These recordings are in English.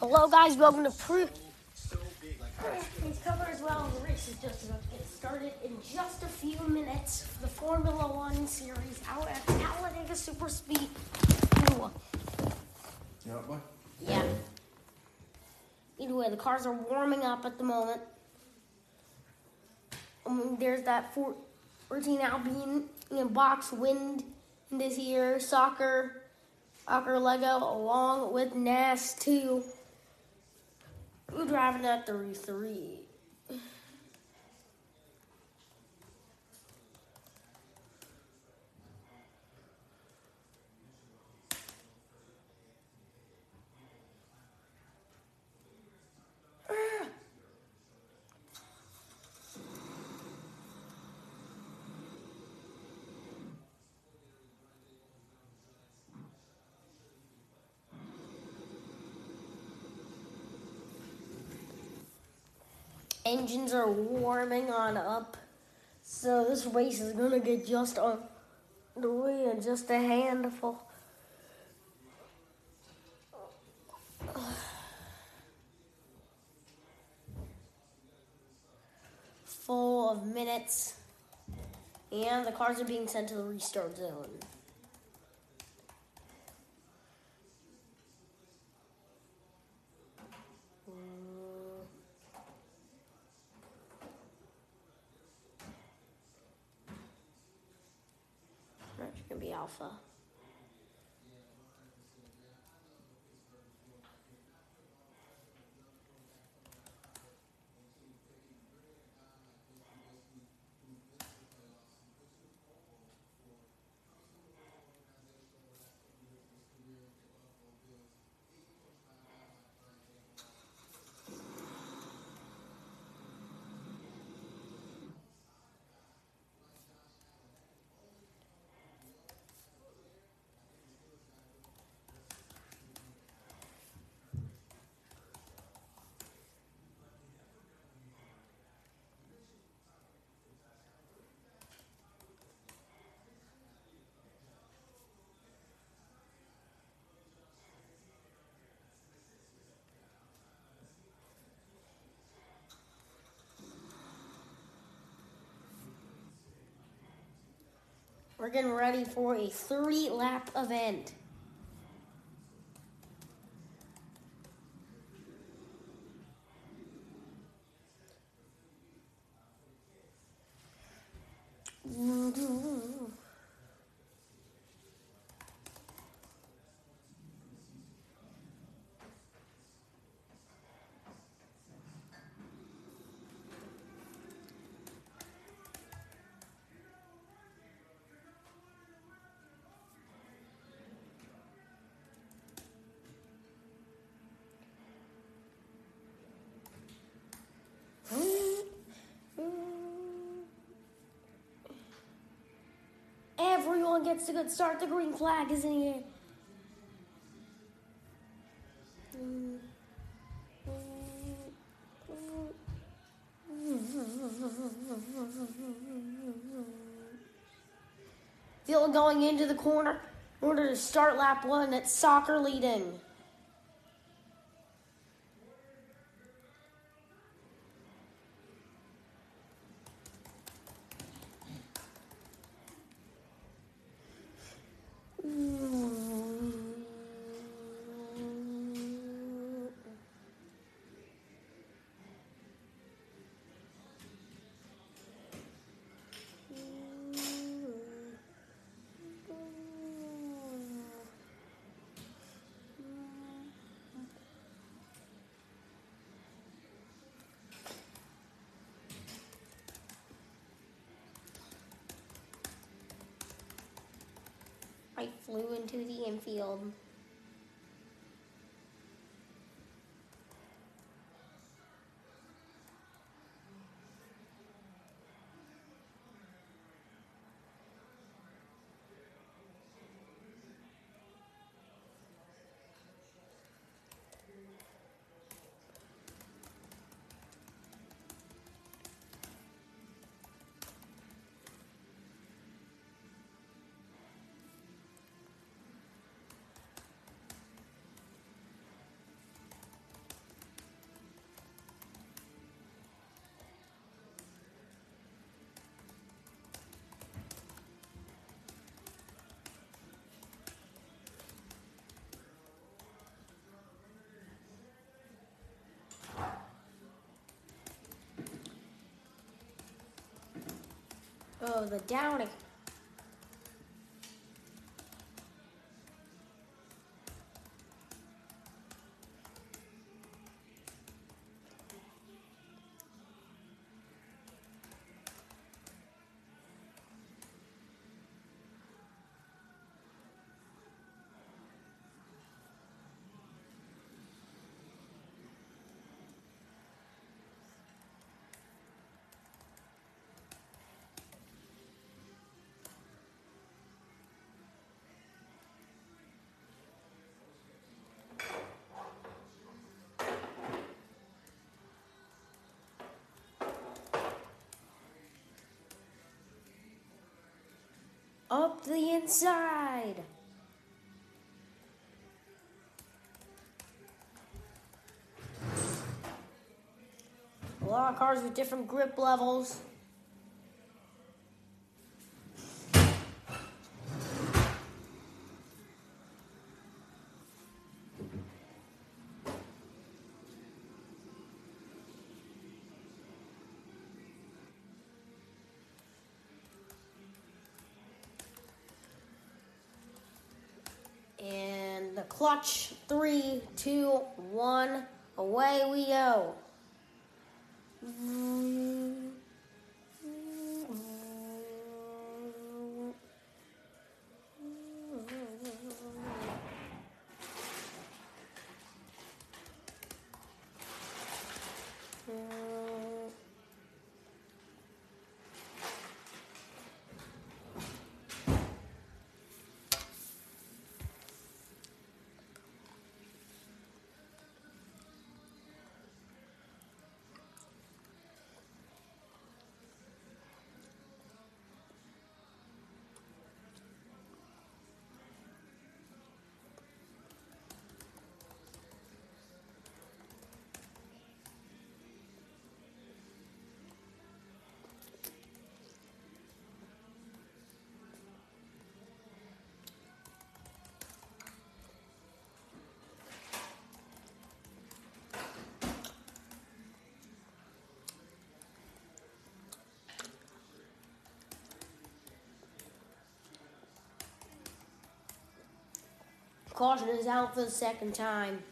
Hello, guys. Welcome to Pre. He's covered as well. The race is just about to get started in just a few minutes. The Formula One series out at Talladega Super Speed. Ooh. You up, boy? Yeah. Either way, the cars are warming up at the moment. Um, there's that 14 Alpine in know, box wind this year, soccer, soccer Lego, along with NAS 2. We're driving at 33. Engines are warming on up. So this race is gonna get just on the way in just a handful. Full of minutes. And the cars are being sent to the restart zone. That's gonna be alpha. We're getting ready for a three lap event. Gets a good start. The green flag is in air. Feel going into the corner in order to start lap one. It's soccer leading. Flew into the infield. Oh, the downing. Up the inside. A lot of cars with different grip levels. Clutch, three, two, one, away we go. Caution is out for the second time.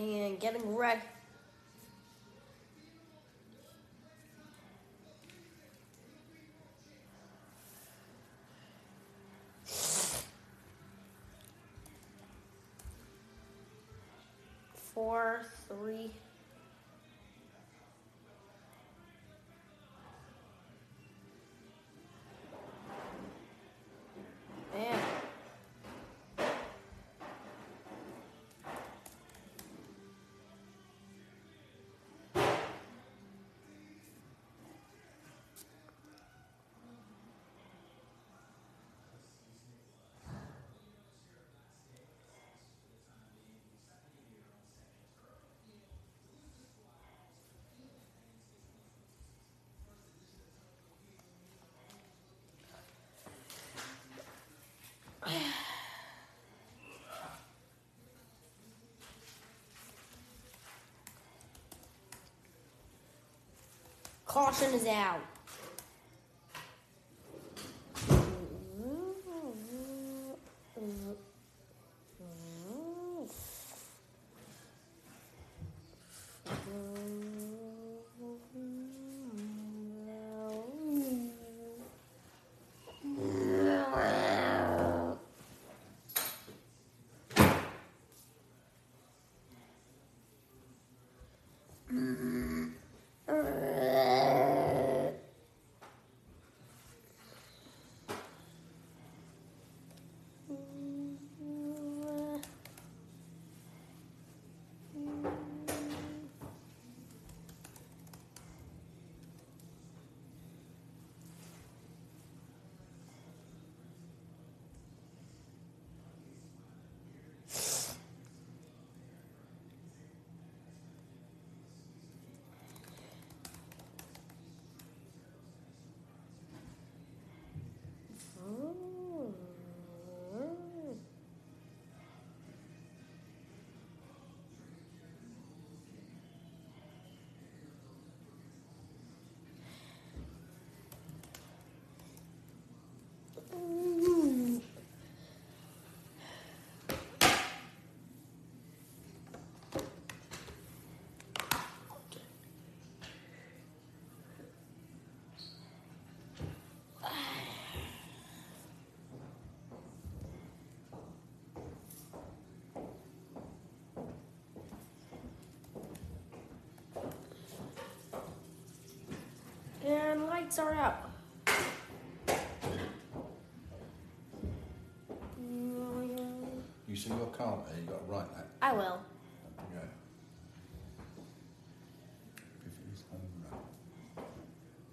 And getting ready. Four, three, and caution is out. Lights are out. You see your card there, you got to write that. I will. Yeah. It is home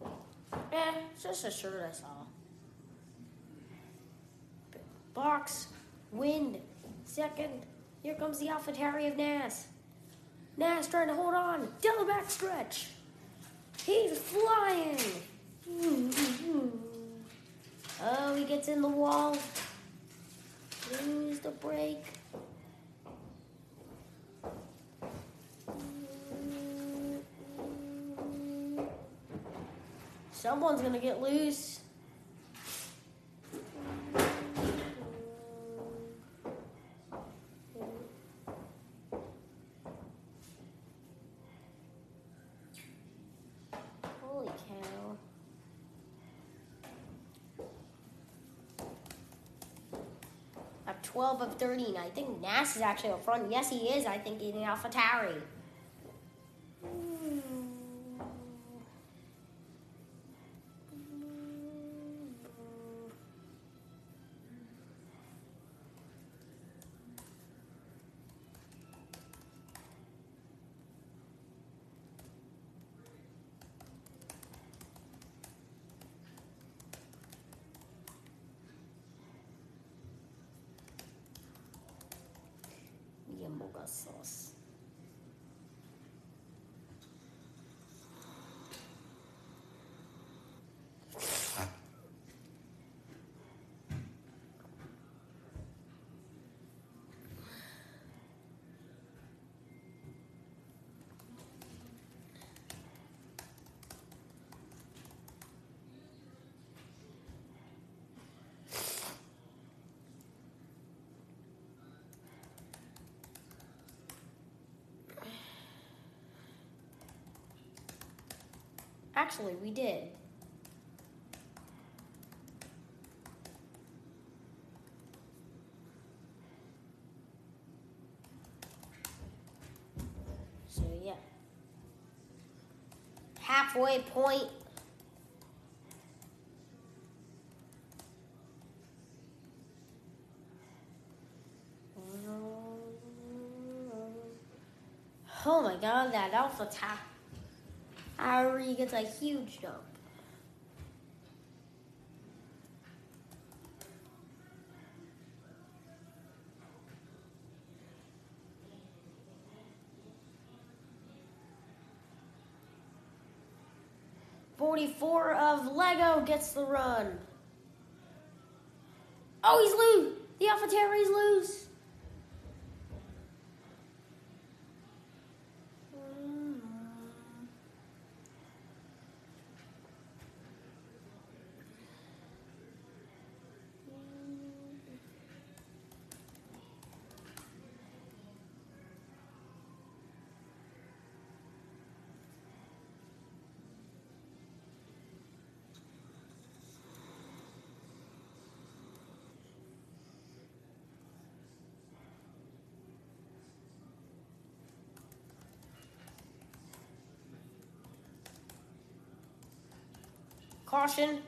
run. Eh, it's just a shirt I saw. Box, wind, second. Here comes the AlphaTauri of Nas. Nas trying to hold on. Down the back stretch. He's flying. Oh, he gets in the wall. Lose the break. Someone's gonna get loose. 12 of 13, I think Nass is actually up front. Yes, he is. I think he's in AlphaTauri. Yamboga Actually, we did. So, yeah. Halfway point. Oh my god, that alpha tap. Harry gets a huge jump. Forty-four of Lego gets the run. Oh, he's loose. The AlphaTauri's loose. Caution.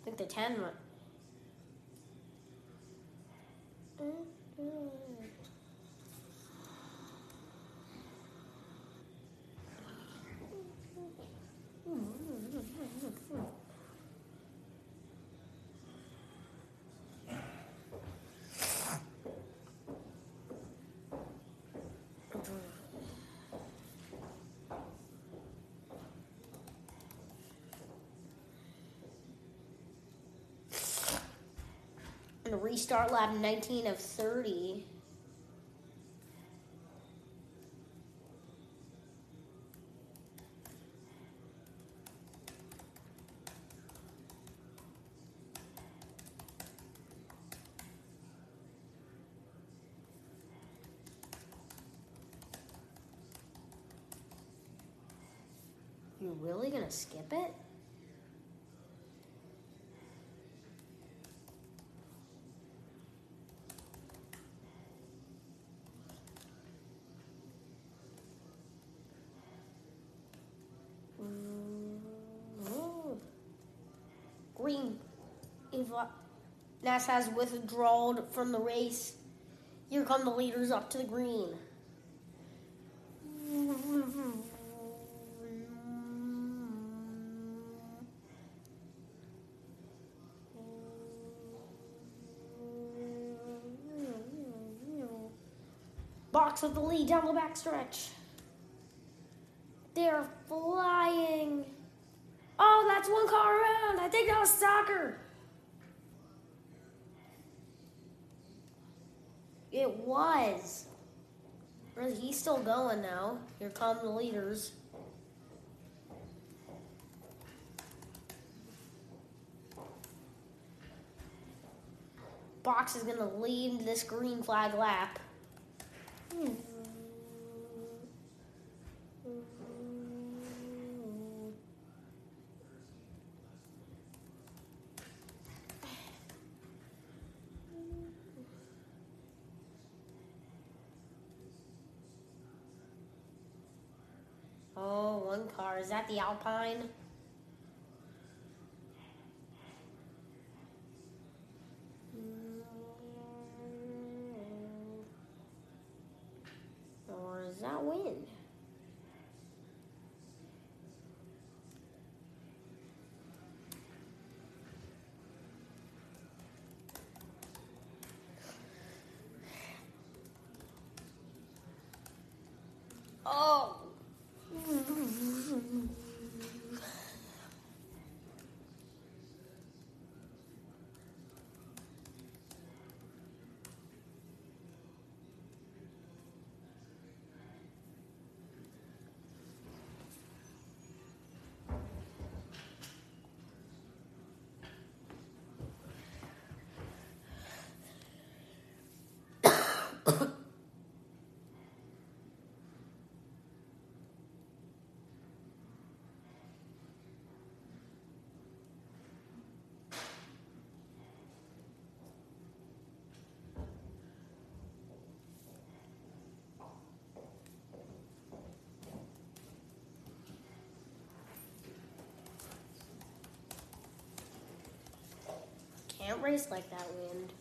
I think the 10 went. A restart lab 19 of 30. You're really gonna skip it? Green. Eva Nass has withdrawn from the race. Here come the leaders up to the green. Box with the lead down the backstretch. They're flying. Oh, that's one car around. I think that was soccer. It was. He's still going now. Here come the leaders. Box is going to lead this green flag lap. Oh, Is that the Alpine? Or is that wind? Oh. Can't race like that wind.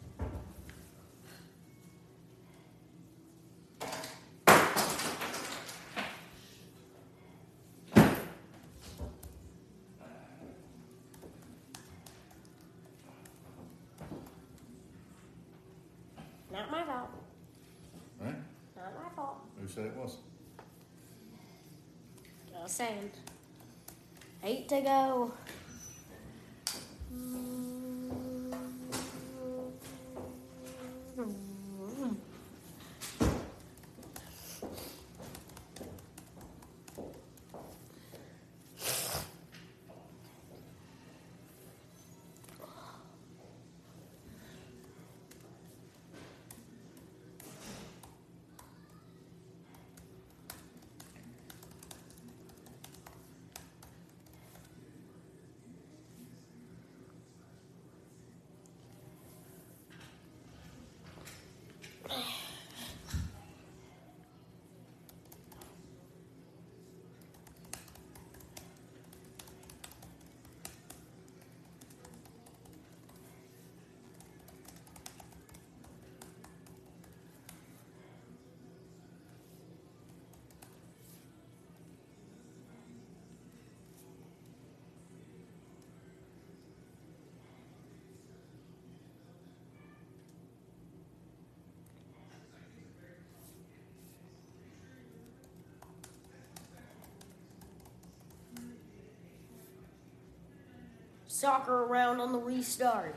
Not my fault. Right? Not my fault. Who said it was? Just saying. Eight to go. Soccer around on the restart.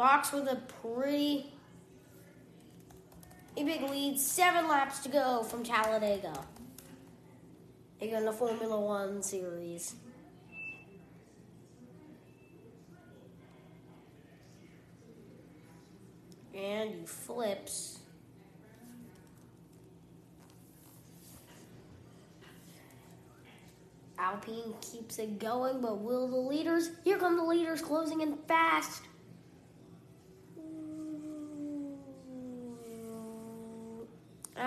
Box with a pretty big lead. Seven laps to go from Talladega. In the Formula One series. And he flips. Alpine keeps it going, but will the leaders? Here come the leaders closing in fast.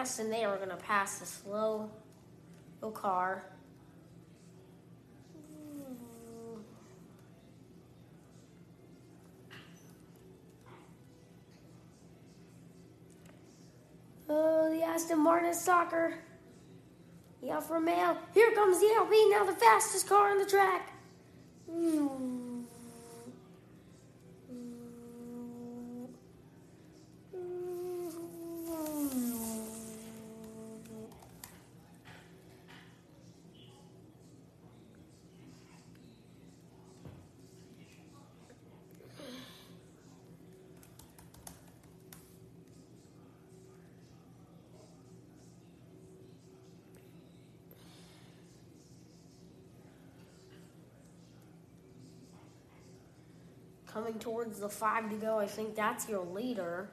Aston, they are going to pass the slow car. Oh, the Aston Martin soccer. The Alfa Romeo. Here comes the Alpine, now the fastest car on the track. Hmm. Coming towards the five to go. I think that's your leader.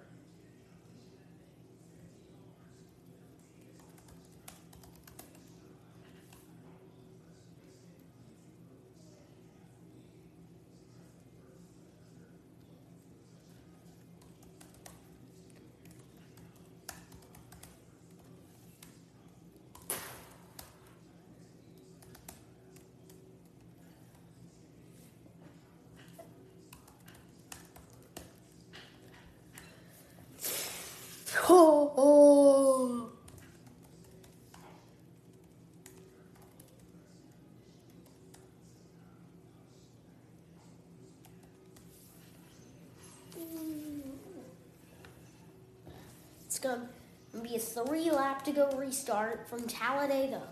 Oh, oh. It's going to be a three lap to go restart from Talladega.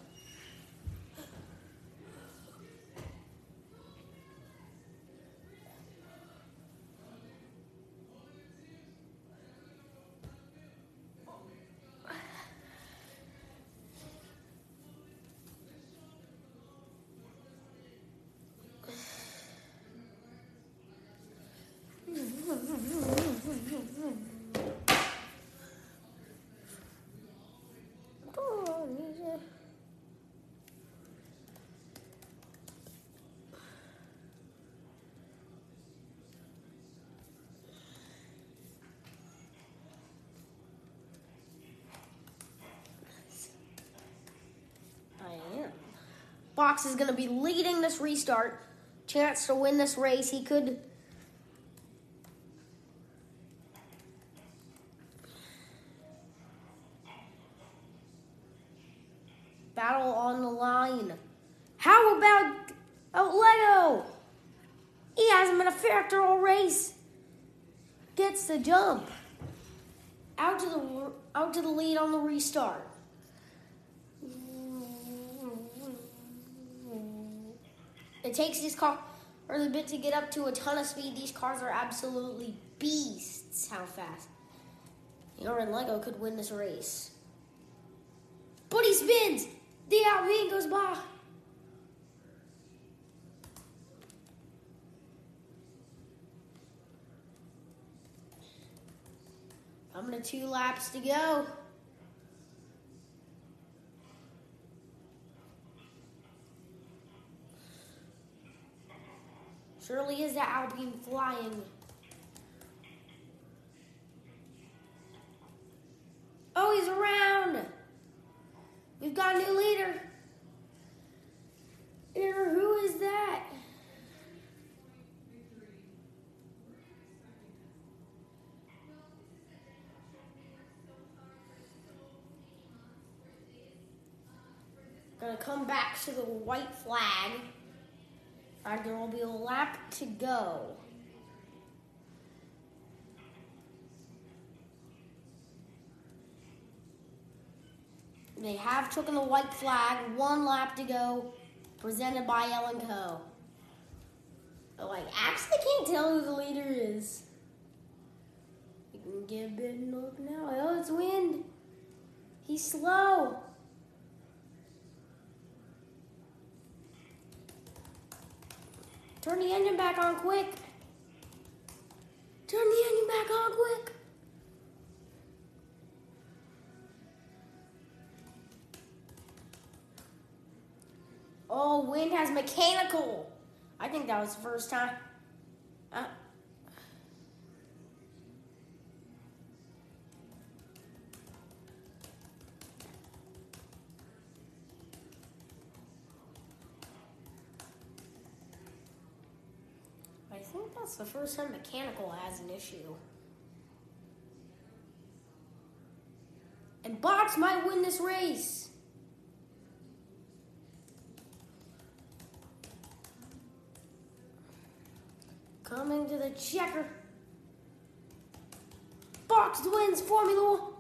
Box is going to be leading this restart. Chance to win this race. He could. Battle on the line. How about Lego? He hasn't been a factor all race. Gets the jump. Out to the out to the lead on the restart. It takes these cars a little bit to get up to a ton of speed. These cars are absolutely beasts. How fast? Aaron Lego could win this race. But he spins. The Alpine goes by. I'm gonna two laps to go. Surely is that Alpine flying. Oh, he's around. We've got a new leader. Leader, who is that? Gonna come back to the white flag. There will be a lap to go. They have taken the white flag. One lap to go. Presented by Ellen Co. Like, actually can't tell who the leader is. You can get a bit look now. Oh, it's wind. He's slow. Turn the engine back on quick. Turn the engine back on quick. Oh, wind has mechanical. I think that was the first time. Uh, think that's the first time mechanical has an issue. And Box might win this race. Coming to the checker. Box wins Formula One.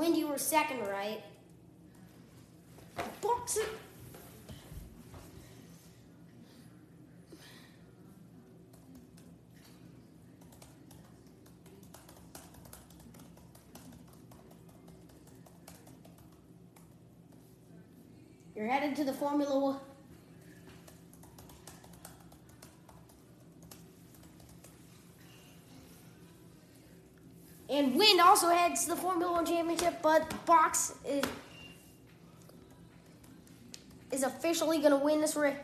Wind, you were second, right? Box it. You're headed to the Formula One. And Wind also heads to the Formula One Championship, but Box is, is officially going to win this race.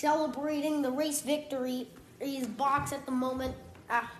Celebrating the race victory is Box at the moment. Ah.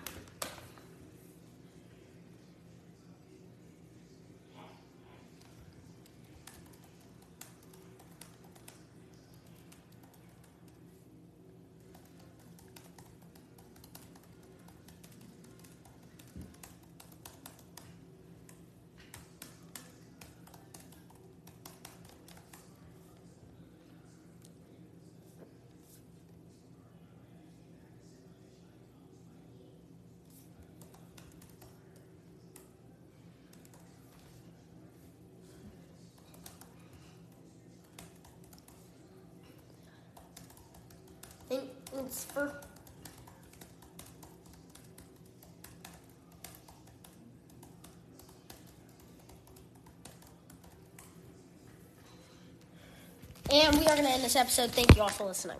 And we are going to end this episode. Thank you all for listening.